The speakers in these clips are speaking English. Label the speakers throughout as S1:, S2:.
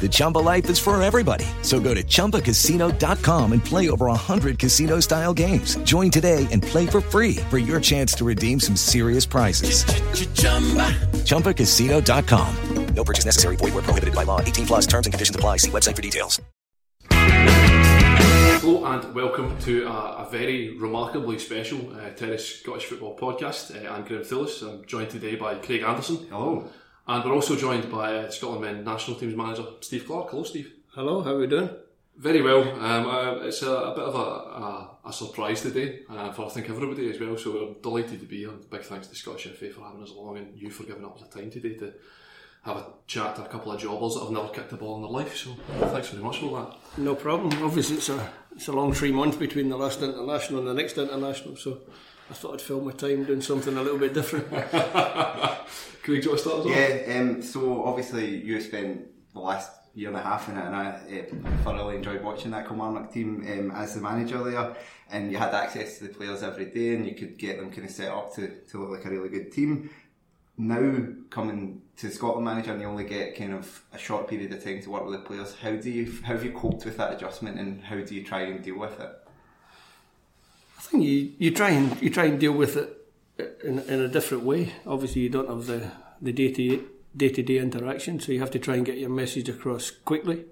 S1: The Chumba life is for everybody. So go to ChumbaCasino.com and play over 100 casino style games. Join today and play for free for your chance to redeem some serious prizes. ChumbaCasino.com.
S2: No purchase necessary. Void where prohibited by law. 18 plus terms and conditions apply. See website for details.
S3: Hello and welcome to a, a very remarkably special uh, Terrace Scottish Football podcast. Uh, I'm Graeme Phillips. I'm joined today by Craig Anderson.
S4: Hello.
S3: And we're also joined by uh, Scotland Men national teams manager Steve Clarke. Hello, Steve.
S4: Hello, how are we doing?
S3: Very well. Um, uh, it's a, a, bit of a, a, a surprise today uh, for I think everybody as well. So we're delighted to be here. Big thanks to Scottish FA for having us along and you for giving up the time today to have a chat to a couple of jobbers that have never kicked a ball in their life. So thanks very much for that.
S4: No problem. Obviously, it's a it's a long three months between the last international and the next international. So I thought I'd fill my time doing something a little bit different.
S3: Craig, do you start well?
S5: Yeah, um, so obviously you spent the last year and a half in it, and I uh, thoroughly enjoyed watching that Kilmarnock team um, as the manager there. And you had access to the players every day, and you could get them kind of set up to, to look like a really good team. Now coming to Scotland manager, and you only get kind of a short period of time to work with the players. How do you how have you coped with that adjustment, and how do you try and deal with it?
S4: I think you, you try and you try and deal with it in, in a different way. Obviously, you don't have the the day to day to day interaction, so you have to try and get your message across quickly.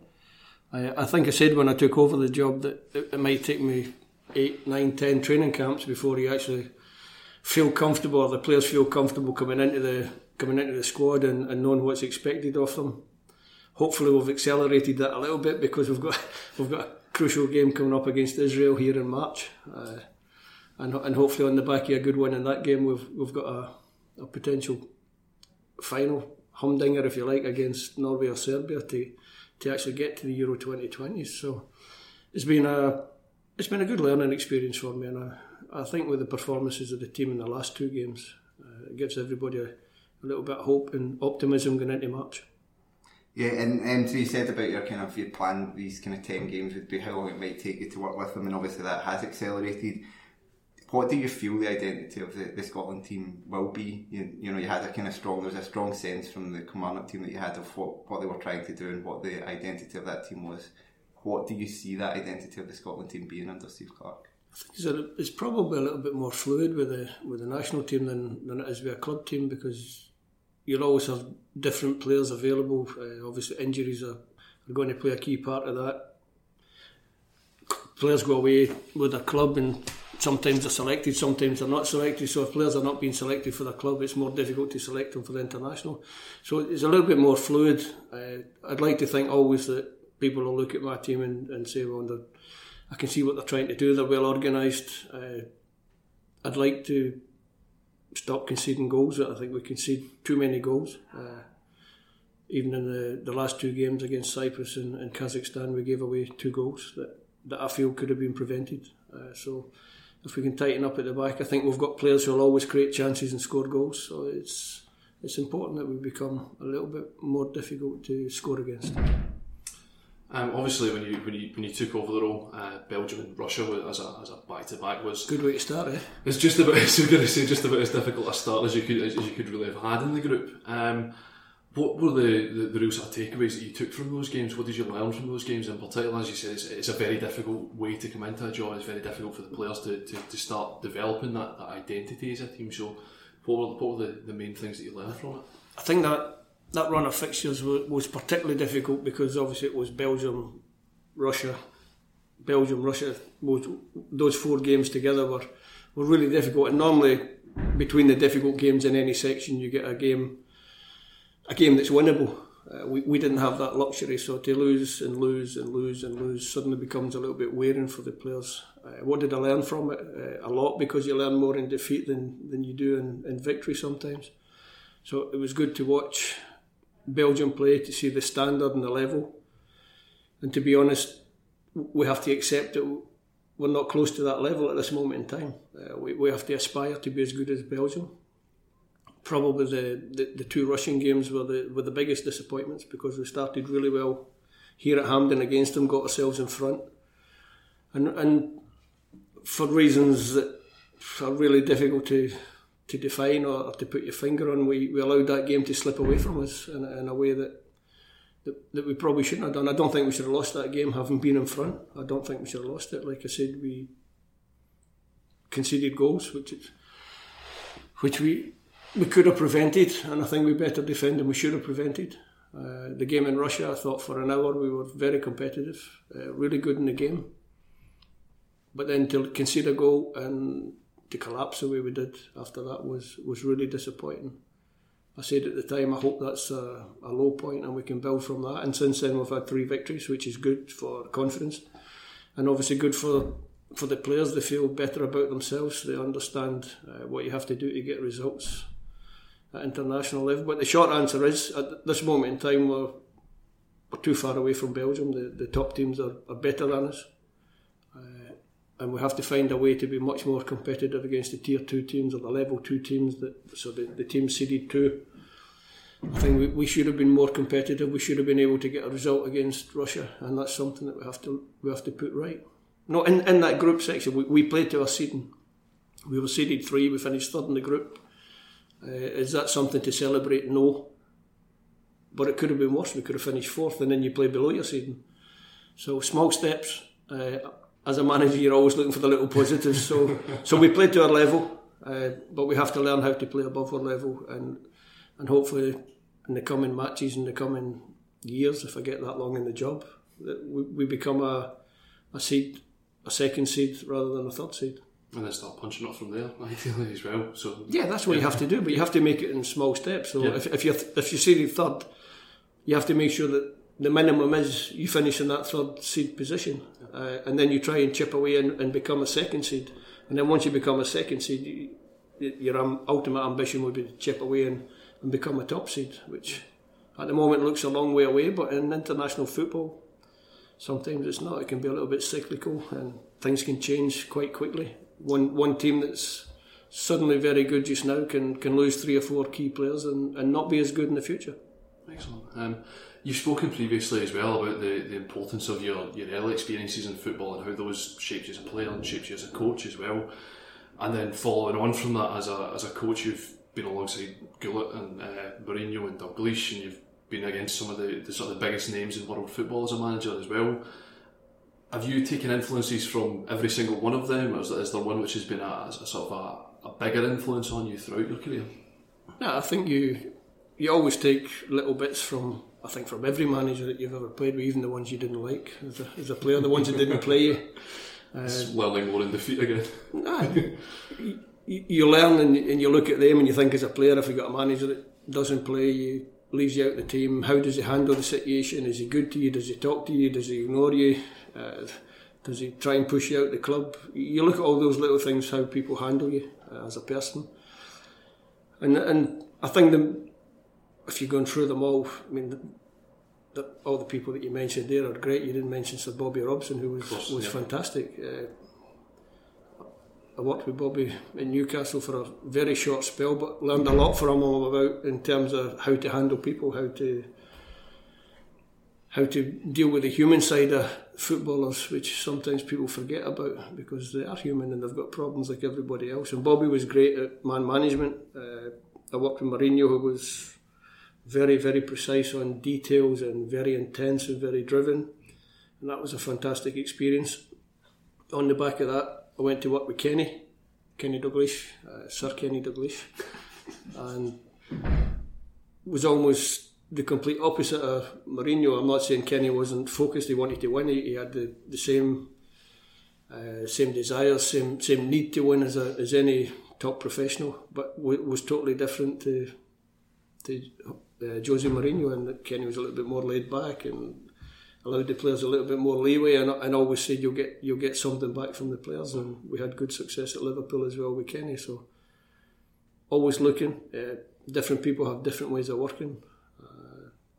S4: I, I think I said when I took over the job that it, it might take me eight, nine, ten training camps before you actually feel comfortable, or the players feel comfortable coming into the coming into the squad and, and knowing what's expected of them. Hopefully, we've accelerated that a little bit because we've got we've got a crucial game coming up against Israel here in March. Uh, and, and hopefully on the back of a good win in that game, we've we've got a, a potential final humdinger, if you like, against Norway or Serbia to to actually get to the Euro 2020. So it's been a it's been a good learning experience for me, and I, I think with the performances of the team in the last two games, uh, it gives everybody a, a little bit of hope and optimism going into March.
S5: Yeah, and, and so you said about your kind of your plan, these kind of 10 games would be how long it might take you to work with them, and obviously that has accelerated what do you feel the identity of the, the Scotland team will be? You, you know, you had a kind of strong, there was a strong sense from the Kilmarnock team that you had of what, what they were trying to do and what the identity of that team was. What do you see that identity of the Scotland team being under Steve Clarke?
S4: I think it's, probably a little bit more fluid with the with the national team than, than it is with a club team because you'll always have different players available. Uh, obviously, injuries are, are going to play a key part of that. Players go away with a club and sometimes they're selected, sometimes they're not selected. So if players are not being selected for the club, it's more difficult to select them for the international. So it's a little bit more fluid. Uh, I'd like to think always that people will look at my team and, and say, well, I can see what they're trying to do. They're well organised. Uh, I'd like to stop conceding goals. I think we concede too many goals. Uh, even in the, the last two games against Cyprus and, and Kazakhstan, we gave away two goals that, that I feel could have been prevented. Uh, so if we can tighten up at the back, I think we've got players who will always create chances and score goals. So it's it's important that we become a little bit more difficult to score against.
S3: Um, obviously, when you when you when you took over the role, uh, Belgium and Russia as a as a back to back was
S4: good way to start. Eh?
S3: It's just about I was going to say just about as difficult a start as you could as you could really have had in the group. Um, What were the, the, the real sort of takeaways that you took from those games? What did you learn from those games in particular? As you said, it's, it's a very difficult way to come into a job. It's very difficult for the players to, to, to start developing that, that identity as a team. So, what were, what were the, the main things that you learned from it?
S4: I think that that run of fixtures was, was particularly difficult because obviously it was Belgium, Russia, Belgium, Russia. Those four games together were were really difficult. And normally, between the difficult games in any section, you get a game a game that's winnable. Uh, we, we didn't have that luxury, so to lose and lose and lose and lose suddenly becomes a little bit wearing for the players. Uh, what did I learn from it? Uh, a lot because you learn more in defeat than, than you do in, in victory sometimes. So it was good to watch Belgium play to see the standard and the level. And to be honest, we have to accept that we're not close to that level at this moment in time. Uh, we, we have to aspire to be as good as Belgium. Probably the, the, the, two Russian games were the were the biggest disappointments because we started really well here at Hampden against them, got ourselves in front, and and for reasons that are really difficult to to define or, or, to put your finger on. We, we allowed that game to slip away from us in, in a way that, that, that we probably shouldn't have done. I don't think we should have lost that game having been in front. I don't think we should have lost it. Like I said, we conceded goals, which is, which we we could have prevented, and I think we better defend than we should have prevented. Uh, the game in Russia, I thought for an hour we were very competitive, uh, really good in the game. But then to concede a goal and to collapse the way we did after that was was really disappointing. I said at the time, I hope that's a, a, low point and we can build from that. And since then, we've had three victories, which is good for confidence, and obviously good for for the players. They feel better about themselves. They understand uh, what you have to do to get results at international level. But the short answer is, at this moment in time, we're, we're too far away from Belgium. The, the top teams are, are better than us uh, and we have to find a way to be much more competitive against the tier two teams or the level two teams that so the, the teams seeded two. I think we, we should have been more competitive. We should have been able to get a result against Russia, and that's something that we have to we have to put right. No, in, in that group section, we, we played to our seeding. We were seeded three. We finished third in the group. Uh, is that something to celebrate? No. But it could have been worse. We could have finished fourth, and then you play below your seeding. So small steps. Uh, as a manager, you're always looking for the little positives. So, so we played to our level, uh, but we have to learn how to play above our level, and and hopefully in the coming matches, in the coming years, if I get that long in the job, that we, we become a a seed, a second seed rather than a third seed.
S3: And then start punching up from there, ideally as well. So
S4: yeah, that's what yeah. you have to do, but you have to make it in small steps. So yeah. if if you if you seeded third, you have to make sure that the minimum is you finish in that third seed position, uh, and then you try and chip away and, and, become a second seed. And then once you become a second seed, you, your ultimate ambition would be to chip away and, and become a top seed, which at the moment looks a long way away. But in international football, sometimes it's not. It can be a little bit cyclical, and things can change quite quickly. One one team that's suddenly very good just now can can lose three or four key players and, and not be as good in the future.
S3: Excellent. Um, You've spoken previously as well about the, the importance of your, your early experiences in football and how those shaped you as a player and shaped you as a coach as well. And then following on from that, as a, as a coach, you've been alongside Gullit and uh, Mourinho and Dalglish, and you've been against some of the, the sort of the biggest names in world football as a manager as well. Have you taken influences from every single one of them, or is there, is there one which has been a, a sort of a, a bigger influence on you throughout your career?
S4: No, I think you you always take little bits from I think from every manager that you've ever played with, even the ones you didn't like as a, as a player, the ones that didn't play you.
S3: Uh, Swelling more in defeat again.
S4: Nah, you, you, learn and, and, you look at them and you think as a player, if you've got a manager that doesn't play you, leaves you out the team, how does he handle the situation? Is he good to you? Does he talk to you? Does he ignore you? Uh, does he try and push you out the club? You look at all those little things, how people handle you uh, as a person. And and I think the if you're going through them all, I mean, the, the, all the people that you mentioned there are great. You didn't mention Sir Bobby Robson, who was course, was yeah. fantastic. Uh, I worked with Bobby in Newcastle for a very short spell, but learned a lot from him about in terms of how to handle people, how to how to deal with the human side of footballers, which sometimes people forget about because they are human and they've got problems like everybody else. And Bobby was great at man management. Uh, I worked with Mourinho, who was very, very precise on details and very intense and very driven. And that was a fantastic experience. On the back of that, I went to work with Kenny, Kenny Dalglish, uh, Sir Kenny Dalglish, and was almost the complete opposite of Mourinho. I'm not saying Kenny wasn't focused; he wanted to win. He, he had the, the same uh, same desires, same same need to win as a, as any top professional, but w- was totally different to to uh, Jose Mourinho. And Kenny was a little bit more laid back and allowed the players a little bit more leeway. And, and always said you'll get you'll get something back from the players. And we had good success at Liverpool as well with Kenny. So always looking. Uh, different people have different ways of working.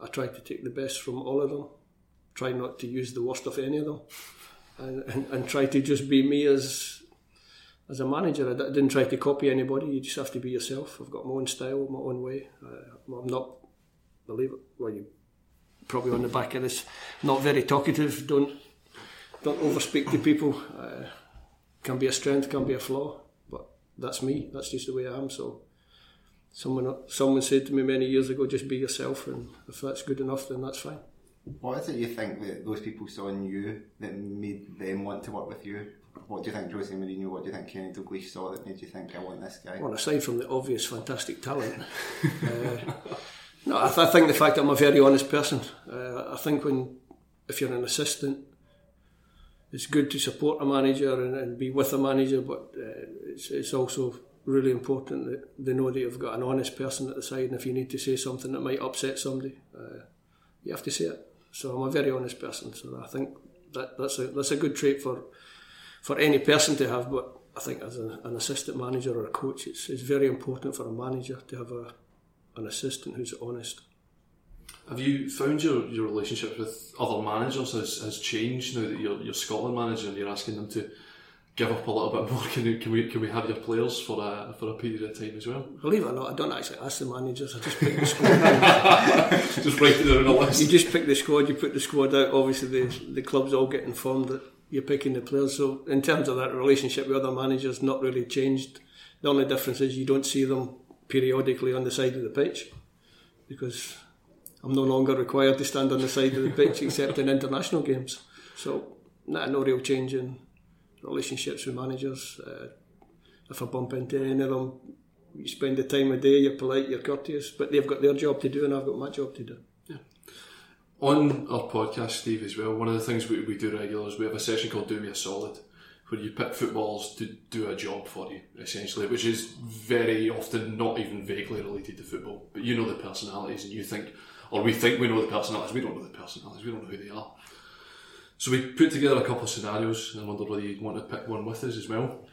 S4: I try to take the best from all of them, try not to use the worst of any of them, and, and, and try to just be me as as a manager. I didn't try to copy anybody. You just have to be yourself. I've got my own style, my own way. Uh, I'm not, believe it, well, you probably on the back of this, not very talkative. Don't don't overspeak to people. Uh, can be a strength, can be a flaw, but that's me. That's just the way I am. So someone someone said to me many years ago, just be yourself, and if that's good enough, then that's fine.
S5: What is it you think that those people saw in you that made them want to work with you? What do you think Jose Mourinho, what do you think Kenny Dalglish saw that made you think, I want this guy?
S4: Well, aside from the obvious fantastic talent, uh, no, I, th- I, think the fact that I'm a very honest person. Uh, I think when, if you're an assistant, it's good to support a manager and, and be with a manager, but uh, it's, it's also really important that they know that you've got an honest person at the side, and if you need to say something that might upset somebody, uh, you have to say it. So I'm a very honest person, so I think that that's a that's a good trait for for any person to have. But I think as a, an assistant manager or a coach, it's it's very important for a manager to have a an assistant who's honest.
S3: Have you found your, your relationship with other managers has, has changed now that you're, you're Scotland manager and you're asking them to give up a little bit more? Can, you, can we can we have your players for a for a period of time as well?
S4: Believe it or not, I don't actually ask the managers. I just pick the squad.
S3: just write it down on a list.
S4: You just pick the squad. You put the squad out. Obviously, the the clubs all get informed that you're picking the players. So in terms of that relationship with other managers, not really changed. The only difference is you don't see them periodically on the side of the pitch because I'm no longer required to stand on the side of the pitch except in international games. So, nah, no real change in relationships with managers. Uh, if I bump into any of them, you spend the time of day, you're polite, you're courteous, but they've got their job to do and I've got my job to do.
S3: Yeah. On our podcast, Steve, as well, one of the things we, we do regularly is we have a session called Do Me a Solid, where you pick footballers to do a job for you, essentially, which is very often not even vaguely related to football, but you know the personalities and you think, or we think we know the personalities, we don't know the personalities, we don't know who they are. So we put together a couple of scenarios and I wondered whether you'd want to pick one with us as well.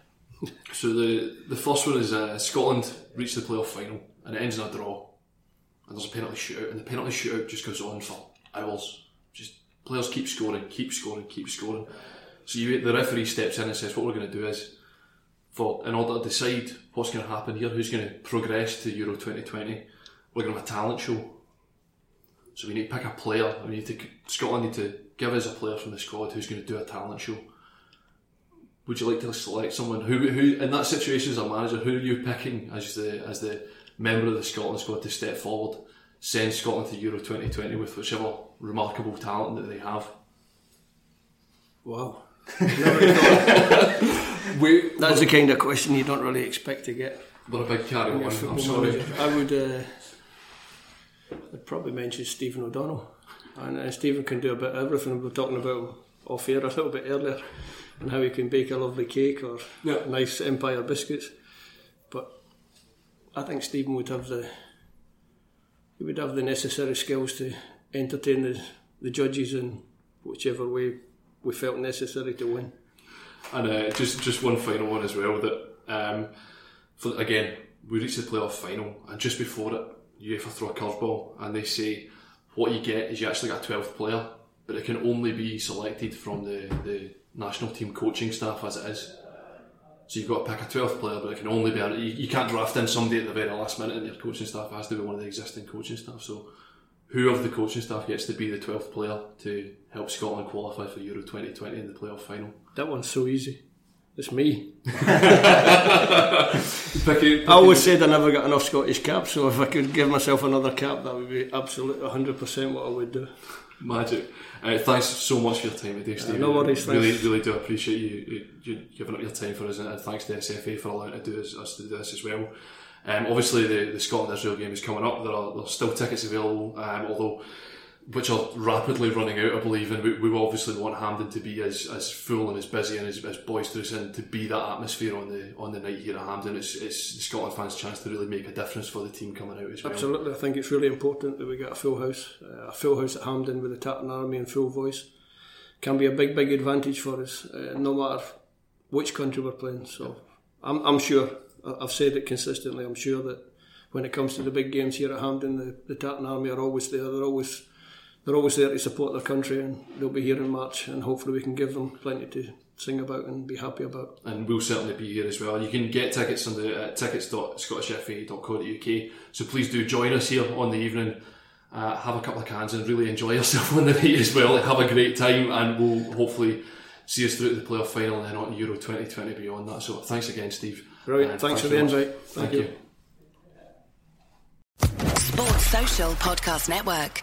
S3: so the the first one is uh, Scotland reach the playoff final and it ends in a draw. And there's a penalty shootout, and the penalty shootout just goes on for hours. Just players keep scoring, keep scoring, keep scoring. So you, the referee steps in and says, "What we're going to do is, for in order to decide what's going to happen here, who's going to progress to Euro 2020, we're going to have a talent show. So we need to pick a player. We need to Scotland need to give us a player from the squad who's going to do a talent show. Would you like to select someone who, who in that situation as a manager, who are you picking as the as the member of the Scotland squad to step forward, send Scotland to Euro 2020 with whichever remarkable talent that they have?
S4: Wow. we, That's the kind of question you don't really expect to get.
S3: But a big carry on. I'm sorry.
S4: I would. Uh, I'd probably mention Stephen O'Donnell and uh, Stephen can do a bit of everything. We were talking about off air a little bit earlier, and how he can bake a lovely cake or yeah. nice Empire biscuits. But I think Stephen would have the he would have the necessary skills to entertain the, the judges in whichever way we felt necessary to win.
S3: And uh, just just one final one as well that um, for, again we reached the playoff final and just before it UEFA throw a curveball and they say what you get is you actually get a 12th player, but it can only be selected from the, the national team coaching staff as it is. So you've got to pick a 12th player, but it can only be, you, you can't draft in somebody at the very last minute and your coaching staff has to be one of the existing coaching staff. So who of the coaching staff gets to be the 12th player to help Scotland qualify for Euro 2020 in the playoff final?
S4: That one's so easy. It's me. I always said I never got enough Scottish caps, so if I could give myself another cap, that would be absolutely 100% what I would do.
S3: Magic. Uh, thanks so much for your time today, Steve.
S4: no worries,
S3: Really,
S4: thanks.
S3: really do appreciate you, you, you giving up your time for us, and thanks to SFA for allowing to do us, us to do this as well. Um, obviously, the, the Scotland Israel game is coming up. There are there's still tickets available, um, although which are rapidly running out, I believe, and we, we obviously want Hampden to be as, as full and as busy and as, as boisterous and to be that atmosphere on the on the night here at Hampden. It's, it's the Scotland fans' chance to really make a difference for the team coming out as well.
S4: Absolutely, I think it's really important that we get a full house. Uh, a full house at Hampden with the Tartan Army and full voice can be a big, big advantage for us, uh, no matter which country we're playing. So I'm, I'm sure, I've said it consistently, I'm sure that when it comes to the big games here at Hampden, the, the Tartan Army are always there. They're always they're always there to support their country, and they'll be here in March. And hopefully, we can give them plenty to sing about and be happy about.
S3: and we'll certainly be here as well. You can get tickets on the uh, tickets.scottishfa.co.uk. So please do join us here on the evening. Uh, have a couple of cans and really enjoy yourself on the night as well. Have a great time, and we'll hopefully see us through to the playoff final and then on Euro 2020 beyond that. So thanks again, Steve.
S4: Brilliant.
S3: And
S4: Thanks for the
S3: much.
S4: invite. Thank you.
S6: Sports Social Podcast Network.